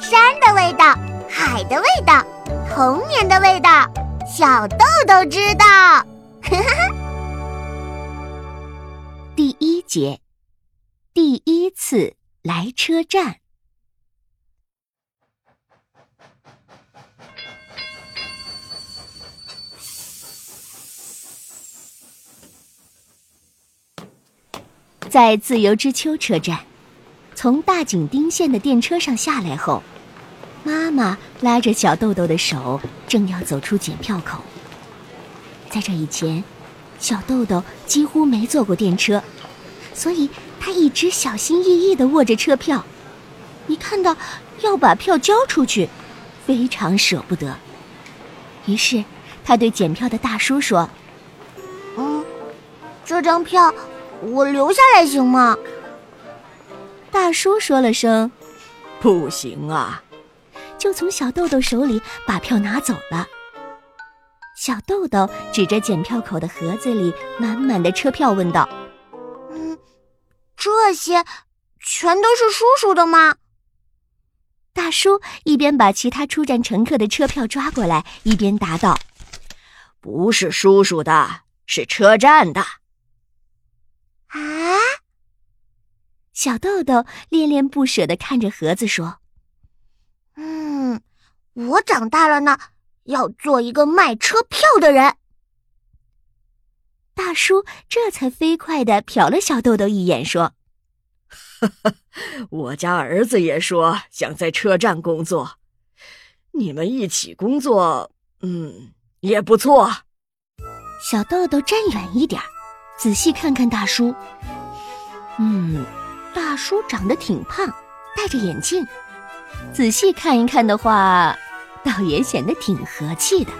山的味道，海的味道，童年的味道，小豆豆知道。第一节，第一次来车站。在自由之丘车站，从大井町线的电车上下来后，妈妈拉着小豆豆的手，正要走出检票口。在这以前，小豆豆几乎没坐过电车，所以他一直小心翼翼的握着车票。一看到要把票交出去，非常舍不得。于是，他对检票的大叔说：“嗯，这张票。”我留下来行吗？大叔说了声：“不行啊！”就从小豆豆手里把票拿走了。小豆豆指着检票口的盒子里满满的车票问道：“嗯，这些全都是叔叔的吗？”大叔一边把其他出站乘客的车票抓过来，一边答道：“不是叔叔的，是车站的。”啊！小豆豆恋恋不舍的看着盒子说：“嗯，我长大了呢，要做一个卖车票的人。”大叔这才飞快的瞟了小豆豆一眼，说：“我家儿子也说想在车站工作，你们一起工作，嗯，也不错。”小豆豆站远一点。仔细看看大叔，嗯，大叔长得挺胖，戴着眼镜。仔细看一看的话，倒也显得挺和气的。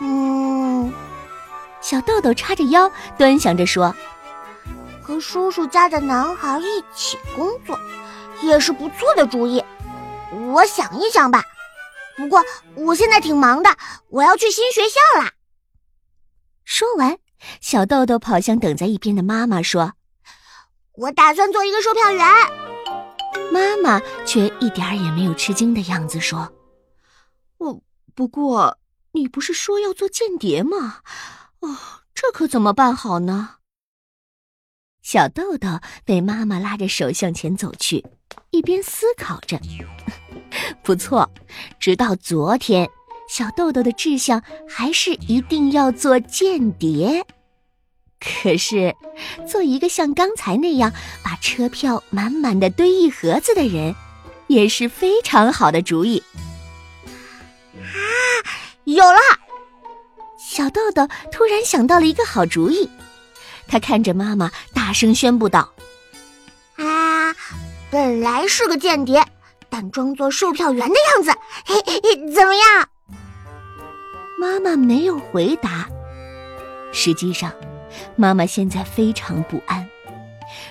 嗯，小豆豆叉着腰，端详着说：“和叔叔家的男孩一起工作，也是不错的主意。我想一想吧。不过我现在挺忙的，我要去新学校啦。”说完。小豆豆跑向等在一边的妈妈，说：“我打算做一个售票员。”妈妈却一点儿也没有吃惊的样子，说：“我，不过你不是说要做间谍吗？哦，这可怎么办好呢？”小豆豆被妈妈拉着手向前走去，一边思考着：“不错，直到昨天。”小豆豆的志向还是一定要做间谍，可是做一个像刚才那样把车票满满的堆一盒子的人，也是非常好的主意。啊，有了！小豆豆突然想到了一个好主意，他看着妈妈，大声宣布道：“啊，本来是个间谍，但装作售票员的样子，嘿嘿，怎么样？”妈妈没有回答。实际上，妈妈现在非常不安。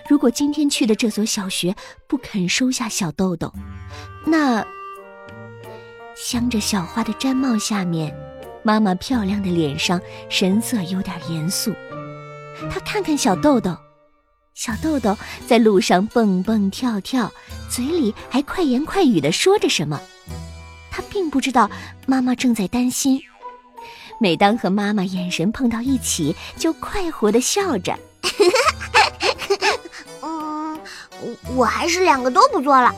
如果今天去的这所小学不肯收下小豆豆，那镶着小花的毡帽下面，妈妈漂亮的脸上神色有点严肃。她看看小豆豆，小豆豆在路上蹦蹦跳跳，嘴里还快言快语的说着什么。他并不知道妈妈正在担心。每当和妈妈眼神碰到一起，就快活的笑着。嗯，我还是两个都不做了，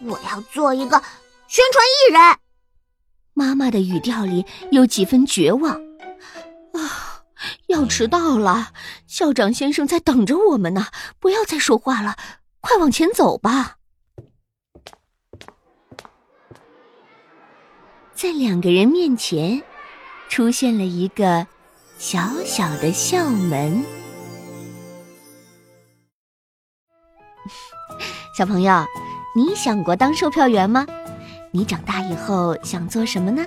我要做一个宣传艺人。妈妈的语调里有几分绝望。啊，要迟到了，校长先生在等着我们呢，不要再说话了，快往前走吧。在两个人面前。出现了一个小小的校门。小朋友，你想过当售票员吗？你长大以后想做什么呢？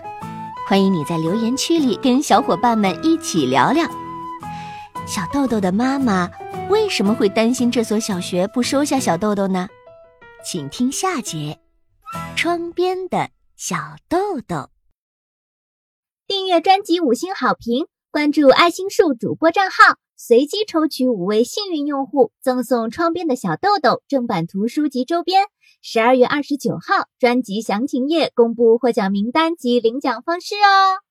欢迎你在留言区里跟小伙伴们一起聊聊。小豆豆的妈妈为什么会担心这所小学不收下小豆豆呢？请听下节《窗边的小豆豆》。订阅专辑五星好评，关注爱心树主播账号，随机抽取五位幸运用户，赠送窗边的小豆豆正版图书及周边。十二月二十九号，专辑详情页公布获奖名单及领奖方式哦。